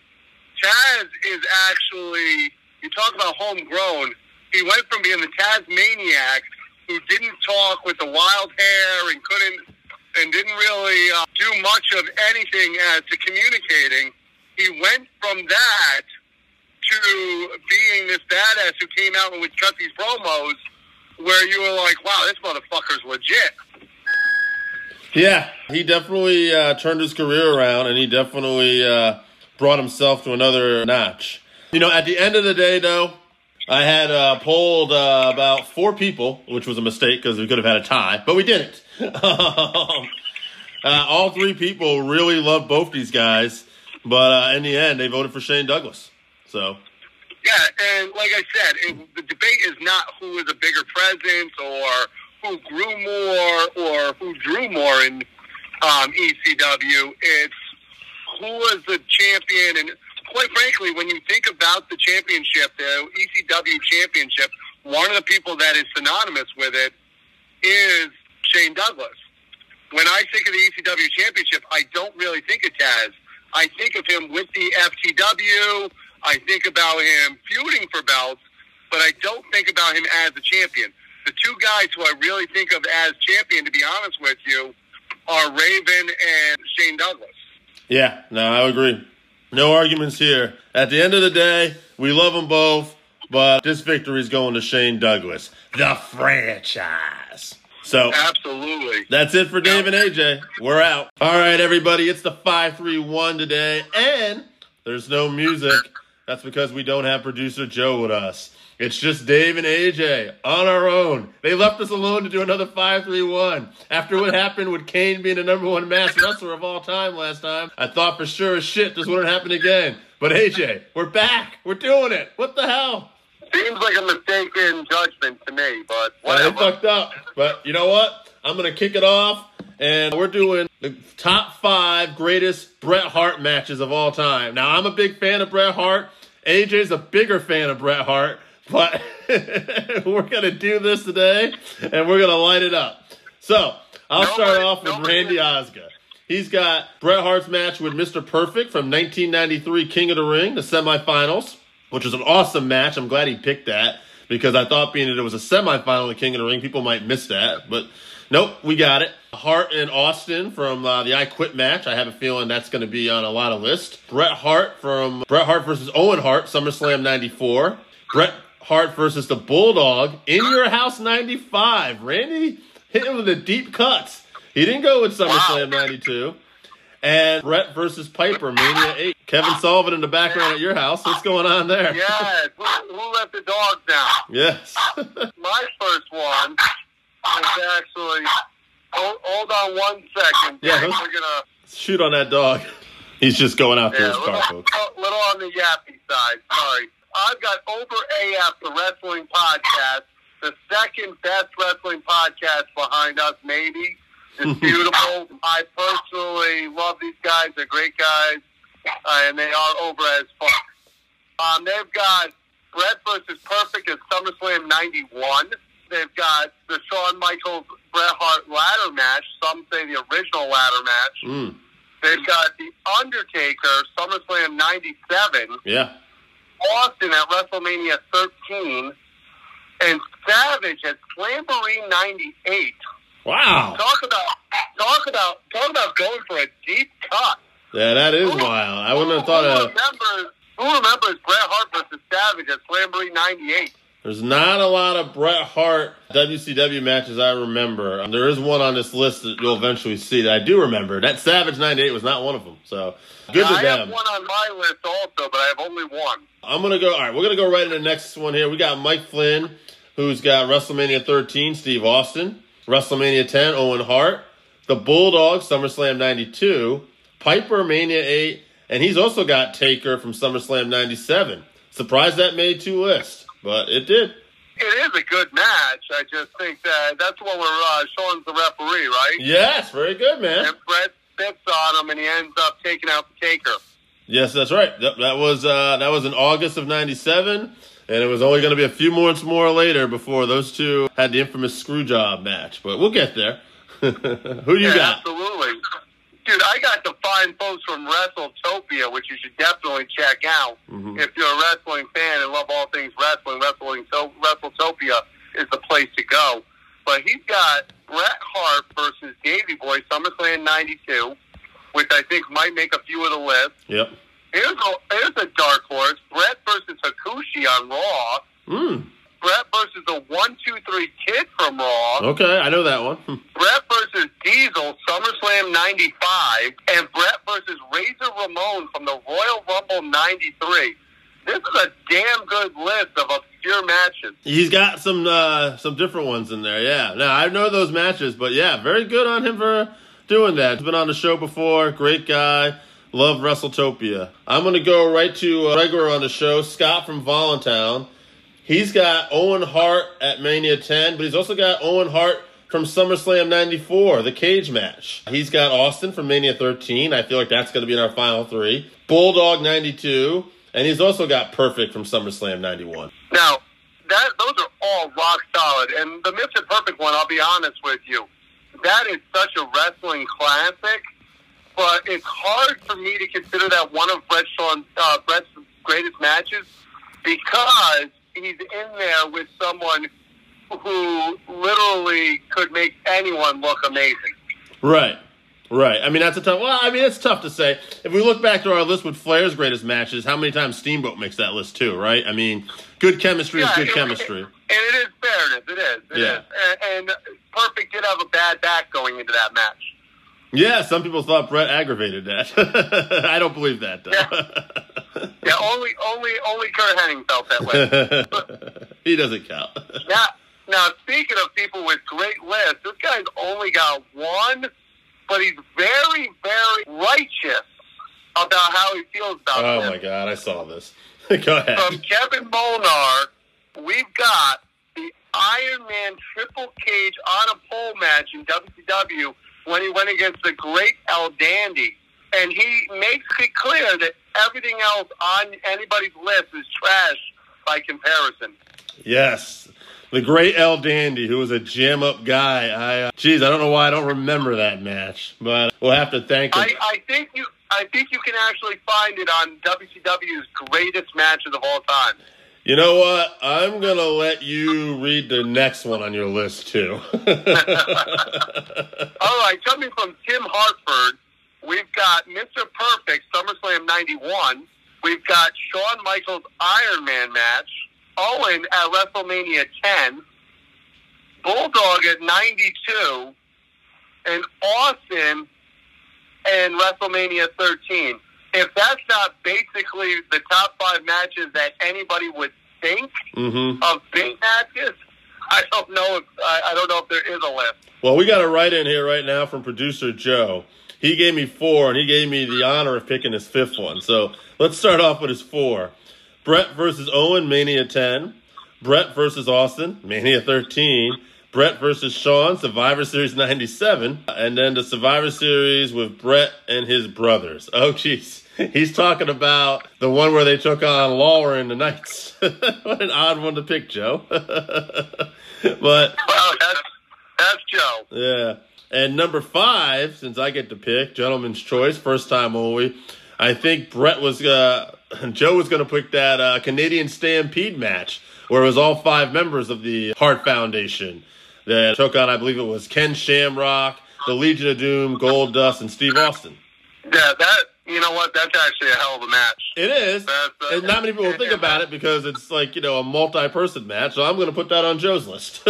Taz is actually you talk about homegrown. He went from being the Tasmaniac who didn't talk with the wild hair and couldn't and didn't really uh, do much of anything as to communicating. He went from that to being this badass who came out and would cut these promos where you were like, wow, this motherfucker's legit. Yeah, he definitely uh, turned his career around, and he definitely uh, brought himself to another notch. You know, at the end of the day, though, I had uh, polled uh, about four people, which was a mistake because we could have had a tie, but we didn't. uh, all three people really loved both these guys, but uh, in the end, they voted for Shane Douglas. So, Yeah, and like I said, it, the debate is not who is a bigger presence or who grew more or who drew more in um, ECW. It's who was the champion, and quite frankly, when you think about the championship, the ECW championship, one of the people that is synonymous with it is Shane Douglas. When I think of the ECW championship, I don't really think of Taz. I think of him with the FTW. I think about him feuding for belts, but I don't think about him as a champion. The two guys who I really think of as champion, to be honest with you, are Raven and Shane Douglas. yeah, no, I agree. No arguments here. At the end of the day, we love them both, but this victory is going to Shane Douglas, the franchise. So, Absolutely. That's it for Dave and AJ. We're out. All right, everybody. It's the 531 today, and there's no music. That's because we don't have producer Joe with us. It's just Dave and AJ on our own. They left us alone to do another 531. After what happened with Kane being the number one mass wrestler of all time last time, I thought for sure as shit this wouldn't happen again. But AJ, we're back. We're doing it. What the hell? Seems like a mistaken judgment to me, but Uh, they fucked up. But you know what? I'm gonna kick it off, and we're doing the top five greatest Bret Hart matches of all time. Now, I'm a big fan of Bret Hart. AJ's a bigger fan of Bret Hart, but we're gonna do this today, and we're gonna light it up. So I'll start off with Randy Osgood. He's got Bret Hart's match with Mr. Perfect from 1993 King of the Ring, the semifinals, which was an awesome match. I'm glad he picked that because I thought being that it was a semifinal of the King of the Ring, people might miss that. But nope, we got it. Hart and Austin from uh, the I Quit match. I have a feeling that's going to be on a lot of lists. Bret Hart from Bret Hart versus Owen Hart, SummerSlam 94. Bret Hart versus the Bulldog in Your House 95. Randy hit him with the deep cuts. He didn't go with SummerSlam 92. And Bret versus Piper, Mania 8. Kevin Sullivan in the background at your house. What's going on there? Yes. Who, who let the dogs down? Yes. My first one is actually. Hold, hold on one second. Yeah, we're gonna. Shoot on that dog. He's just going after Yeah, his car, little, folks. little on the yappy side. Sorry. I've got Over AF, the wrestling podcast, the second best wrestling podcast behind us, maybe. It's beautiful. I personally love these guys. They're great guys, uh, and they are over as fuck. Um, they've got Bret versus Perfect at SummerSlam 91. They've got the Shawn Michaels Bret Hart ladder match. Some say the original ladder match. Mm, They've got The Undertaker, SummerSlam 97, yeah. Austin at WrestleMania 13, and Savage at Slamboree 98. Wow. Talk about, talk about, talk about going for a deep cut. Yeah, that is wild. I wouldn't have thought who of. remembers, who remembers Bret Hart versus Savage at Slamboree 98? There's not a lot of Bret Hart WCW matches I remember. Um, there is one on this list that you'll eventually see that I do remember. That Savage 98 was not one of them. So good to I them. have one on my list also, but I have only one. I'm gonna go. All right, we're gonna go right into the next one here. We got Mike Flynn, who's got WrestleMania 13, Steve Austin, WrestleMania 10, Owen Hart, the Bulldog, SummerSlam 92, Piper Mania 8, And he's also got Taker from SummerSlam 97. Surprised that made two lists, but it did. It is a good match. I just think that that's what we're uh, Shawn's the referee, right? Yes, very good, man. And Bret spits on him, and he ends up taking out the Taker. Yes, that's right. That, that was uh, that was in August of '97, and it was only going to be a few months more later before those two had the infamous screw job match. But we'll get there. Who you yeah, got? Absolutely. Dude, I got the fine folks from WrestleTopia, which you should definitely check out Mhm. if you're a wrestling fan and love all things wrestling. Wrestling, so WrestleTopia is the place to go. But he's got Bret Hart versus Davey Boy SummerSlam '92, which I think might make a few of the list. Yep. Here's a here's a dark horse: Bret versus Hakushi on Raw. Mm. Bret versus the One Two Three Kid from Raw. Okay, I know that one. Hmm. Bret versus Diesel, SummerSlam 95, and Bret versus Razor Ramon from the Royal Rumble 93. This is a damn good list of obscure matches. He's got some uh, some different ones in there. Yeah. Now I know those matches, but yeah, very good on him for doing that. He's been on the show before. Great guy. Love WrestleTopia. I'm gonna go right to uh, regular on the show, Scott from Voluntown. He's got Owen Hart at Mania 10, but he's also got Owen Hart from SummerSlam 94, the cage match. He's got Austin from Mania 13. I feel like that's going to be in our final three. Bulldog 92, and he's also got Perfect from SummerSlam 91. Now, that those are all rock solid. And the Mr. Perfect one, I'll be honest with you, that is such a wrestling classic. But it's hard for me to consider that one of Shawn, uh, Bret's greatest matches because he's in there with someone who literally could make anyone look amazing. Right. Right. I mean, that's a tough. Well, I mean, it's tough to say. If we look back to our list with Flair's greatest matches, how many times Steamboat makes that list too? Right. I mean, good chemistry is good it- chemistry. And it is fairness. It is. It Yeah. is. And, and Perfect did have a bad back going into that match. Yeah. Some people thought Bret aggravated that. I don't believe that though. Yeah, only only only Curt Hennig felt that way. he doesn't count. now, now speaking of people with great lists, this guy's only got one, but he's very very righteous about how he feels about Oh this. my god, I saw this. Go ahead. From Kevin Molnar, we've got the Iron Man Triple Cage on a pole match in WCW when he went against the great El Dandy. And he makes it clear that everything else on anybody's list is trash by comparison. Yes. The great El Dandy, who was a jam up guy. I, uh, geez, I don't know why I don't remember that match, but we'll have to thank him. I, I think you I think you can actually find it on WCW's greatest matches of all time. You know what? I'm gonna let you read the next one on your list too. All right, coming from Tim Hartford, we've got Mr. Perfect, SummerSlam 91. We've got Shawn Michaels Iron Man match, Owen at WrestleMania 10, Bulldog at 92, and Austin and WrestleMania 13. If that's not basically the top five matches that anybody would think hmm of big matches, I don't know if I, I don't know if there is a list. Well, we got a write in here right now from producer Joe. He gave me four, and he gave me the honor of picking his fifth one. So let's start off with his four. Bret versus Owen, Mania 10. Bret versus Austin, Mania 13. Bret versus Shawn, Survivor Series 97. And then the Survivor Series with Bret and his brothers. Oh, jeez. He's talking about the one where they took on Lawler and the Knights. what an odd one to pick, Joe. but that's that's Joe. yeah. And number five, since I get to pick, gentleman's choice, first time only. I think Bret was, uh, Joe was going to pick that uh, Canadian Stampede match where it was all five members of the Hart Foundation that took on, I believe it was Ken Shamrock, the Legion of Doom, Gold Dust, and Steve Austin. Yeah, that you know what? That's actually a hell of a match. It is. Uh, and not many people think about it because it's like, you know, a multi person match. So I'm going to put that on Joe's list.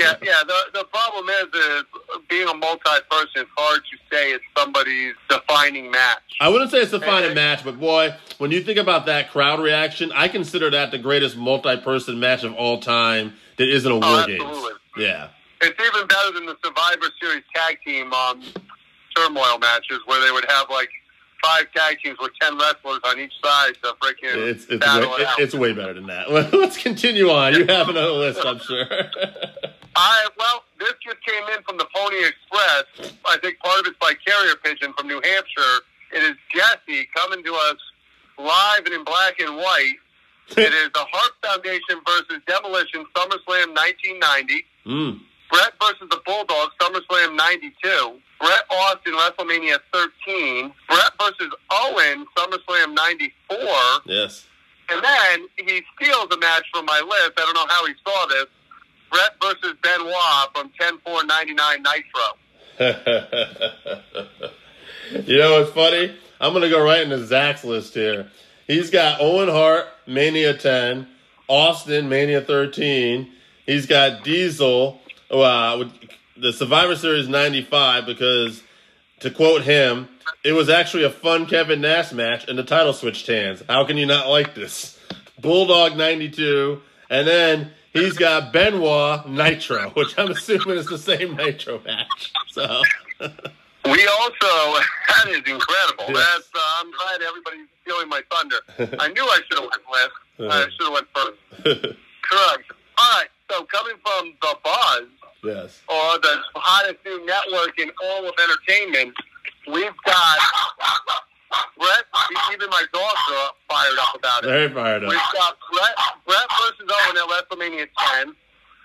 Yeah, yeah. The the problem is, is being a multi-person. It's hard to say it's somebody's defining match. I wouldn't say it's a final match, but boy, when you think about that crowd reaction, I consider that the greatest multi-person match of all time that isn't a War Oh, Games. absolutely. Yeah. It's even better than the Survivor Series tag team um, turmoil matches where they would have like five tag teams with ten wrestlers on each side to freaking It's it's battle way, it out. it's way better than that. Let's continue on. You have another list, I'm sure. I well, this just came in from the Pony Express. I think part of it's by carrier pigeon from New Hampshire. It is Jesse coming to us live and in black and white. It is the Hart Foundation versus Demolition SummerSlam 1990. mm. Bret versus the Bulldogs SummerSlam 92. Bret Austin WrestleMania 13. Bret versus Owen SummerSlam 94. Yes. And then he steals a match from my list. I don't know how he saw this. Bret versus Benoit from 10 4 99 Nitro. you know what's funny? I'm gonna go right into Zach's list here. He's got Owen Hart, Mania 10, Austin, Mania 13. He's got Diesel, uh, the Survivor Series 95, because to quote him, it was actually a fun Kevin Nash match and the title switched hands. How can you not like this? Bulldog 92, and then he's got Benoit Nitro, which I'm assuming is the same Nitro match. So. We also, that is incredible. That's, uh, I'm glad everybody's stealing my thunder. I knew I should have went last. I should have went first. Correct. All right, so coming from The Buzz, yes. or the hottest new network in all of entertainment, we've got Bret, even my dogs are fired up about it. Very fired up. We've got Bret, Bret versus Owen at WrestleMania 10.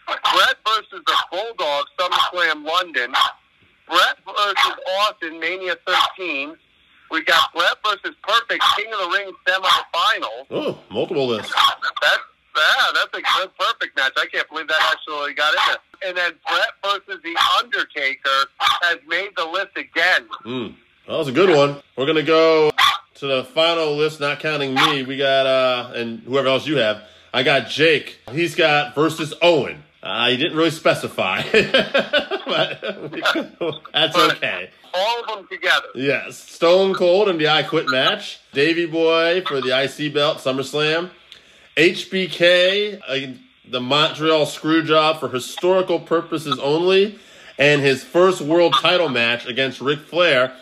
Bret versus the Bulldogs, SummerSlam London. Bret versus Austin, Mania 13. We got Bret versus Perfect, King of the Ring semifinal. Oh, multiple lists. That's yeah, that's a good perfect match. I can't believe that actually got in there. And then Bret versus The Undertaker has made the list again. Mm. That was a good one. We're gonna go to the final list, not counting me. We got uh, and whoever else you have. I got Jake. He's got versus Owen. Uh, he didn't really specify, but that's okay. All of them together. Yes, Stone Cold and the I Quit match. Davy Boy for the IC belt, SummerSlam. HBK, uh, the Montreal Screwjob for historical purposes only, and his first world title match against Ric Flair.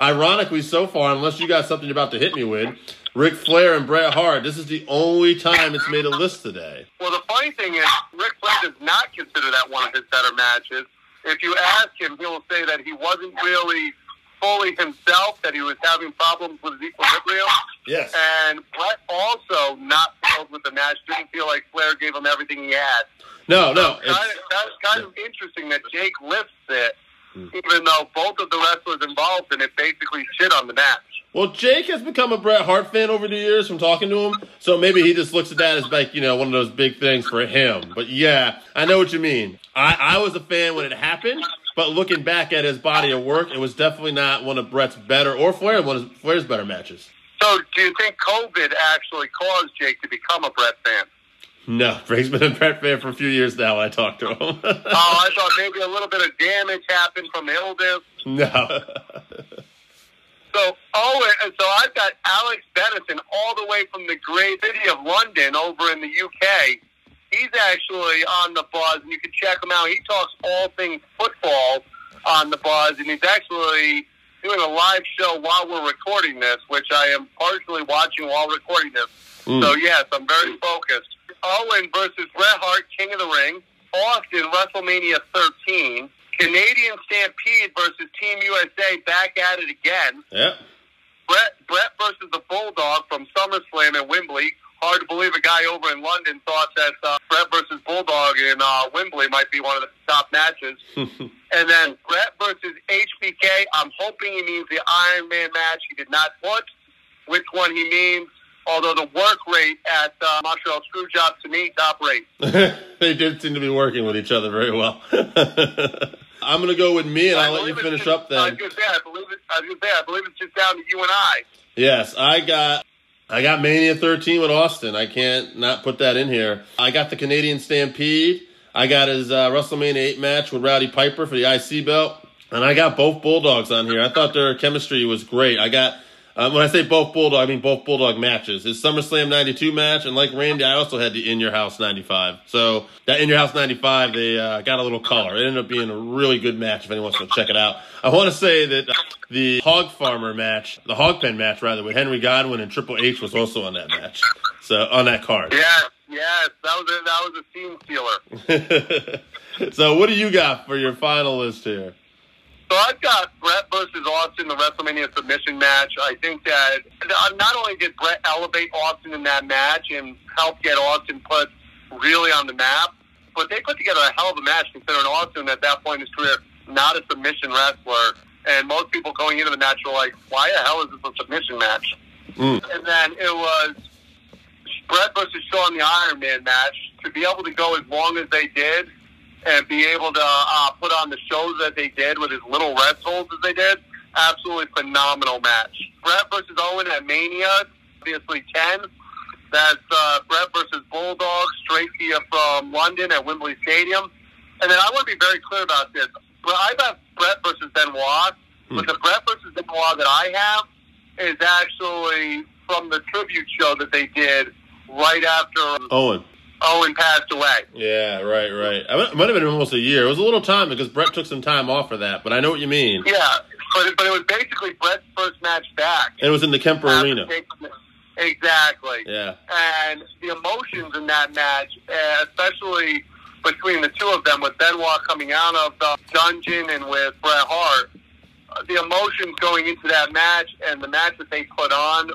Ironically, so far, unless you got something about to hit me with, Ric Flair and Bret Hart. This is the only time it's made a list today. Well, the funny thing is, Ric Flair does not consider that one of his better matches. If you ask him, he'll say that he wasn't really fully himself, that he was having problems with his equilibrium. Yes. And Bret also not thrilled with the match, didn't feel like Flair gave him everything he had. No, no. Kind It's, of, kind of, kind of interesting that Jake lifts it, hmm. even though both of the wrestlers involved in it basically shit on the match. well, Jake has become a Bret Hart fan over the years from talking to him, so maybe he just looks at that as like you know one of those big things for him. But yeah, I know what you mean. I, I was a fan when it happened, but looking back at his body of work, it was definitely not one of Bret's better or Flair one of Flair's better matches. So, do you think COVID actually caused Jake to become a Bret fan? No, Bret's been a Bret fan for a few years now. I talked to him. Oh, I thought maybe a little bit of damage happened from illness. no. So, oh, and so I've got Alex Benison all the way from the great city of London over in the UK. He's actually on the buzz, and you can check him out. He talks all things football on the buzz, and he's actually doing a live show while we're recording this, which I am partially watching while recording this. Hmm. So, yes, I'm very focused. Owen versus Bret Hart, King of the Ring. Austin, WrestleMania 13. Canadian Stampede versus Team USA, back at it again. Yep. Bret Bret versus the Bulldog from SummerSlam in Wembley. Hard to believe a guy over in London thought that uh, Bret versus Bulldog in uh, Wembley might be one of the top matches. and then Bret versus HBK. I'm hoping he means the Iron Man match. He did not put which one he means. Although the work rate at uh, Montreal Screwjob to me top rate. they did seem to be working with each other very well. I'm gonna go with me, and I'll I let you finish just- up then. I believe it. I was gonna say, I believe it's just down to you and I. Yes, I got I got Mania 13 with Austin. I can't not put that in here. I got the Canadian Stampede. I got his uh, WrestleMania 8 match with Rowdy Piper for the IC belt. And I got both Bulldogs on here. I thought their chemistry was great. I got Um, when I say both Bulldog, I mean both Bulldog matches. His SummerSlam 92 match, and like Randy, I also had the In Your House 95. So that In Your House 95, they uh, got a little color. It ended up being a really good match if anyone wants to check it out. I want to say that the Hog Farmer match, the Hog Pen match rather, with Henry Godwinn and Triple H was also on that match. So on that card. Yes, yes, that was a, that was a scene stealer. so what do you got for your final list here? So I've got Bret versus Austin, the WrestleMania submission match. I think that not only did Bret elevate Austin in that match and help get Austin put really on the map, but they put together a hell of a match considering Austin at that point in his career not a submission wrestler. And most people going into the match were like, why the hell is this a submission match? Mm. And then it was Bret versus Shawn the Iron Man match. To be able to go as long as they did and be able to uh, put on the shows that they did with as little rest holds as they did, absolutely phenomenal match. Bret versus Owen at Mania, obviously 10. That's uh, Bret versus Bulldog, straight to from London at Wembley Stadium. And then I want to be very clear about this. I've got Bret versus Benoit, Hmm. but the Bret versus Benoit that I have is actually from the tribute show that they did right after Owen. Owen passed away. Yeah, right, right. It might have been almost a year. It was a little time because Bret took some time off for that, but I know what you mean. Yeah, but it, but it was basically Bret's first match back. And it was in the Kemper Arena. Exactly. Yeah. And the emotions in that match, uh, especially between the two of them, with Benoit coming out of the dungeon and with Bret Hart, uh, the emotions going into that match and the match that they put on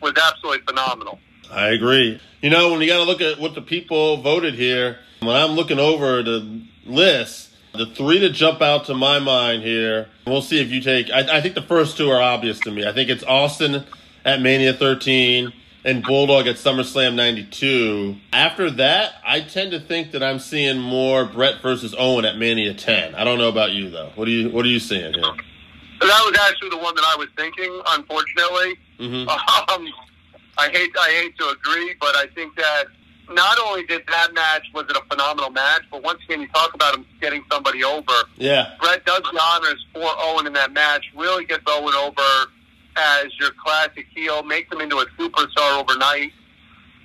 was absolutely phenomenal. I agree. You know, when you got to look at what the people voted here, when I'm looking over the list, the three that jump out to my mind here, we'll see if you take. I, I think the first two are obvious to me. I think it's Austin at Mania 13 and Bulldog at SummerSlam 92. After that, I tend to think that I'm seeing more Bret versus Owen at Mania 10. I don't know about you though. What are you What are you seeing here? That was actually the one that I was thinking. Unfortunately, hmm um, I hate I hate to agree, but I think that not only did that match was it a phenomenal match, but once again you talk about him getting somebody over. Yeah. Bret does the honors for Owen in that match. Really gets Owen over as your classic heel, makes him into a superstar overnight,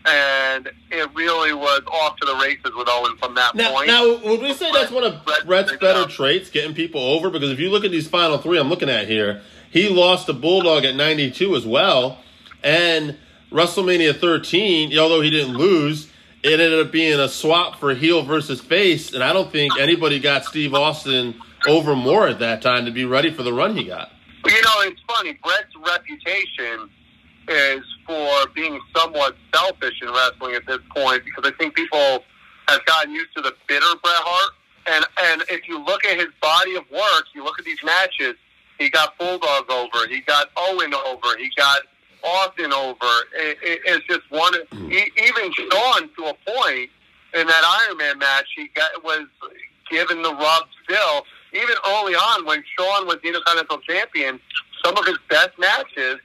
and it really was off to the races with Owen from that Now, point. now, would we say that's one of Bret- Bret's Bret- better traits, getting people over? Because if you look at these final three I'm looking at here, he lost to Bulldog at 92 as well. And WrestleMania 13, although he didn't lose, it ended up being a swap for heel versus face. And I don't think anybody got Steve Austin over more at that time to be ready for the run he got. You know, it's funny. Bret's reputation is for being somewhat selfish in wrestling at this point because I think people have gotten used to the bitter Bret Hart. And and if you look at his body of work, you look at these matches. He got Bulldog over. He got Owen over. He got Austin over. It, it, it's just one. Hmm. E- even Shawn, to a point, in that Iron Man match, he got was given the rub still. Even early on, when Shawn was the Intercontinental Champion, some of his best matches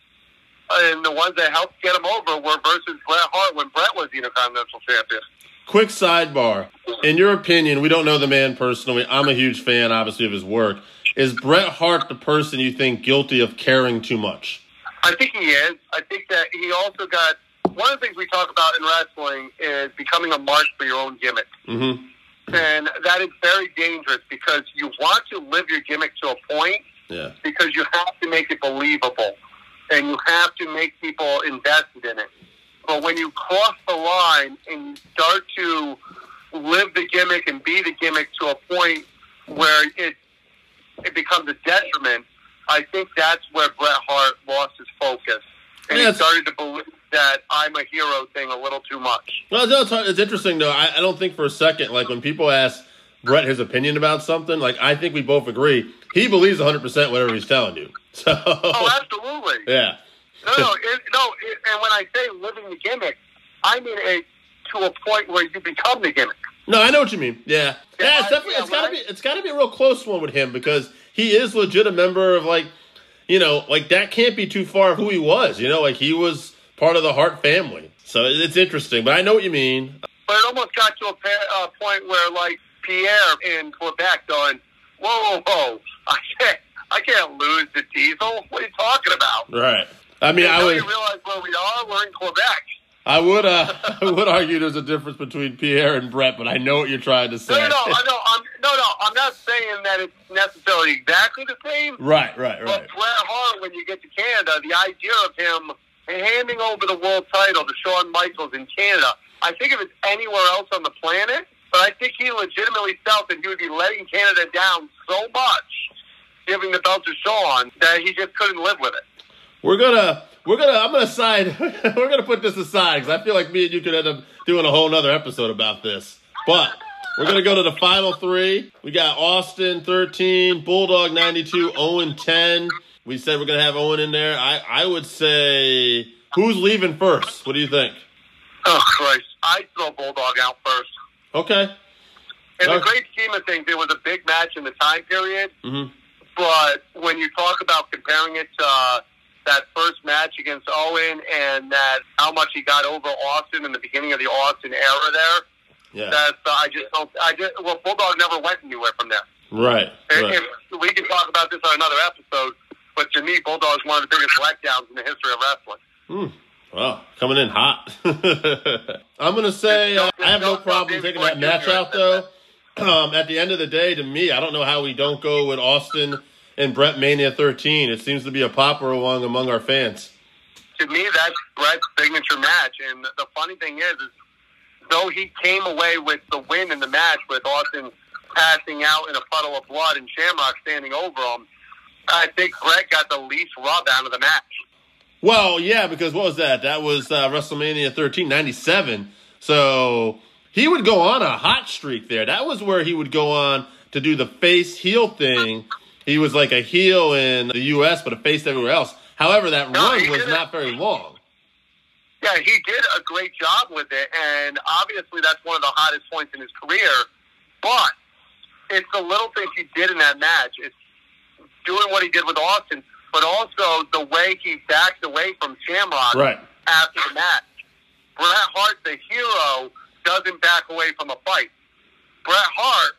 uh, and the ones that helped get him over were versus Bret Hart when Bret was the Intercontinental Champion. Quick sidebar. In your opinion, we don't know the man personally. I'm a huge fan, obviously, of his work. Is Bret Hart the person you think guilty of caring too much? I think he is. I think that he also got one of the things we talk about in wrestling is becoming a mark for your own gimmick. Mm-hmm. And that is very dangerous because you want to live your gimmick to a point Yeah. because you have to make it believable and you have to make people invested in it. But when you cross the line and you start to live the gimmick and be the gimmick to a point where it it becomes a detriment, I think that's where Bret Hart lost his focus. And Yes. he started to believe that I'm a hero thing a little too much. Well, it's, it's, it's interesting though. I, I don't think for a second, like when people ask Bret his opinion about something, like I think we both agree he believes 100 percent whatever he's telling you. So Oh, absolutely. yeah, No, no, it, no. It, and when I say living the gimmick, I mean it to a point where you become the gimmick. no, I know what you mean. Yeah, yeah, Yeah, it's I- definitely yeah, it's gotta be it's gotta be a real close one with him because he is legit a member of like you know like that can't be too far of who he was. You know, like he was part of the Hart family. So it's interesting, but I know what you mean. But it almost got to a pa- uh, point where, like Pierre in Quebec, going, "Whoa, whoa, whoa! I can't, I can't lose the Diesel. What are you talking about?" Right. I mean, I Now would, realize where we are. We're in Quebec. I would, uh, I would argue there's a difference between Pierre and Bret, but I know what you're trying to say. no, no, I know, I'm, no, no. I'm not saying that it's necessarily exactly the same. Right, right, right. But. Bret Hart, when you get to Canada, the idea of him handing over the world title to Shawn Michaels in Canada, I think if it's anywhere else on the planet, but I think he legitimately felt that he would be letting Canada down so much, giving the belt to Shawn, that he just couldn't live with it. We're gonna, we're gonna, I'm gonna side, we're gonna put this aside because I feel like me and you could end up doing a whole nother episode about this. But we're gonna go to the final three. We got Austin 13, Bulldog 92, Owen 10. We said we're gonna have Owen in there. I, I would say, who's leaving first? What do you think? Oh, Christ. I'd throw Bulldog out first. Okay. In the great scheme of things, it was a big match in the time period. hmm But when you talk about comparing it to uh, that first match against Owen and that how much he got over Austin in the beginning of the Austin era there, Yeah. that's uh, I just don't. I just well, Bulldog never went anywhere from there. Right. If- right. If, we can talk about this on another episode. But to me, Bulldog's one of the biggest letdowns in the history of wrestling. Hmm. Wow, coming in hot. I'm gonna say uh, I have no problem taking that match out though. Um, at the end of the day, to me, I don't know how we don't go with Austin and Bret Mania 13. It seems to be a popular one among our fans. to me, that's Bret's signature match. And the funny thing is, is though he came away with the win in the match with Austin passing out in a puddle of blood and Shamrock standing over him, I think Bret got the least rub out of the match. Well, yeah, because what was that? That was uh, WrestleMania 13, 97. So he would go on a hot streak there. That was where he would go on to do the face heel thing. He was like a heel in the U.S., but a face everywhere else. However, that No, run was not very long. Yeah, he did a great job with it, and obviously that's one of the hottest points in his career. But it's the little things he did in that match. It's doing what he did with Austin, but also the way he backed away from Shamrock Right. after the match. Bret Hart, the hero, doesn't back away from a fight. Bret Hart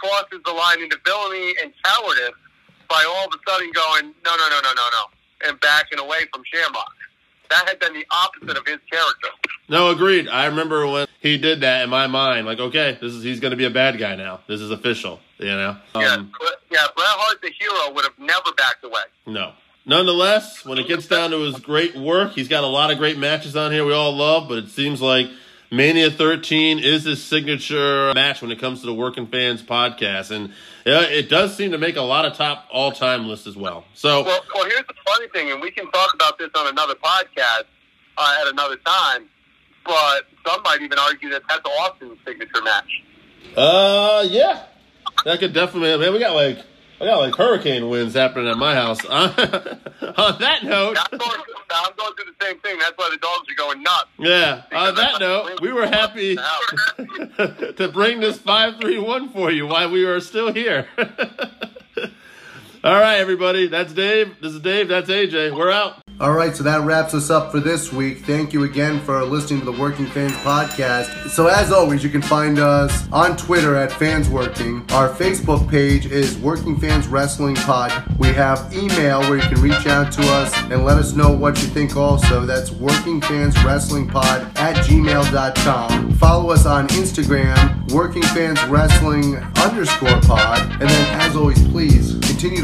crosses the line into villainy and cowardice by all of a sudden going, no, no, no, no, no, no, and backing away from Shamrock. That had been the opposite of his character. No, agreed. I remember when he did that in my mind. Like, okay, this is he's going to be a bad guy now. This is official. You know. yeah, Um, Bret- yeah, Bret Hart, the hero, would have never backed away. No. Nonetheless, when it gets down to his great work, he's got a lot of great matches on here we all love, but it seems like Mania 13 is his signature match when it comes to the Working Fans podcast. And it does seem to make a lot of top all time lists as well. So, Well, well, here's the funny thing, and we can talk about this on another podcast uh, at another time. But some might even argue that that's Austin's signature match. uh, yeah, that could definitely, man, we got like, I got like hurricane winds happening at my house. on that note, I'm going, I'm going through the same thing. That's why the dogs are going nuts. yeah, on that note, we were happy to bring this 531 for you while we are still here. All right, everybody. That's Dave. This is Dave. That's AJ. We're out. All right, so that wraps us up for this week. Thank you again for listening to the Working Fans podcast. So, as always, you can find us on Twitter at Fans Working. Our Facebook page is Working Fans Wrestling Pod. We have email where you can reach out to us and let us know what you think also. That's Working Fans Wrestling Pod at gmail.com. Follow us on Instagram, Working Fans Wrestling underscore pod. And then, as always, please continue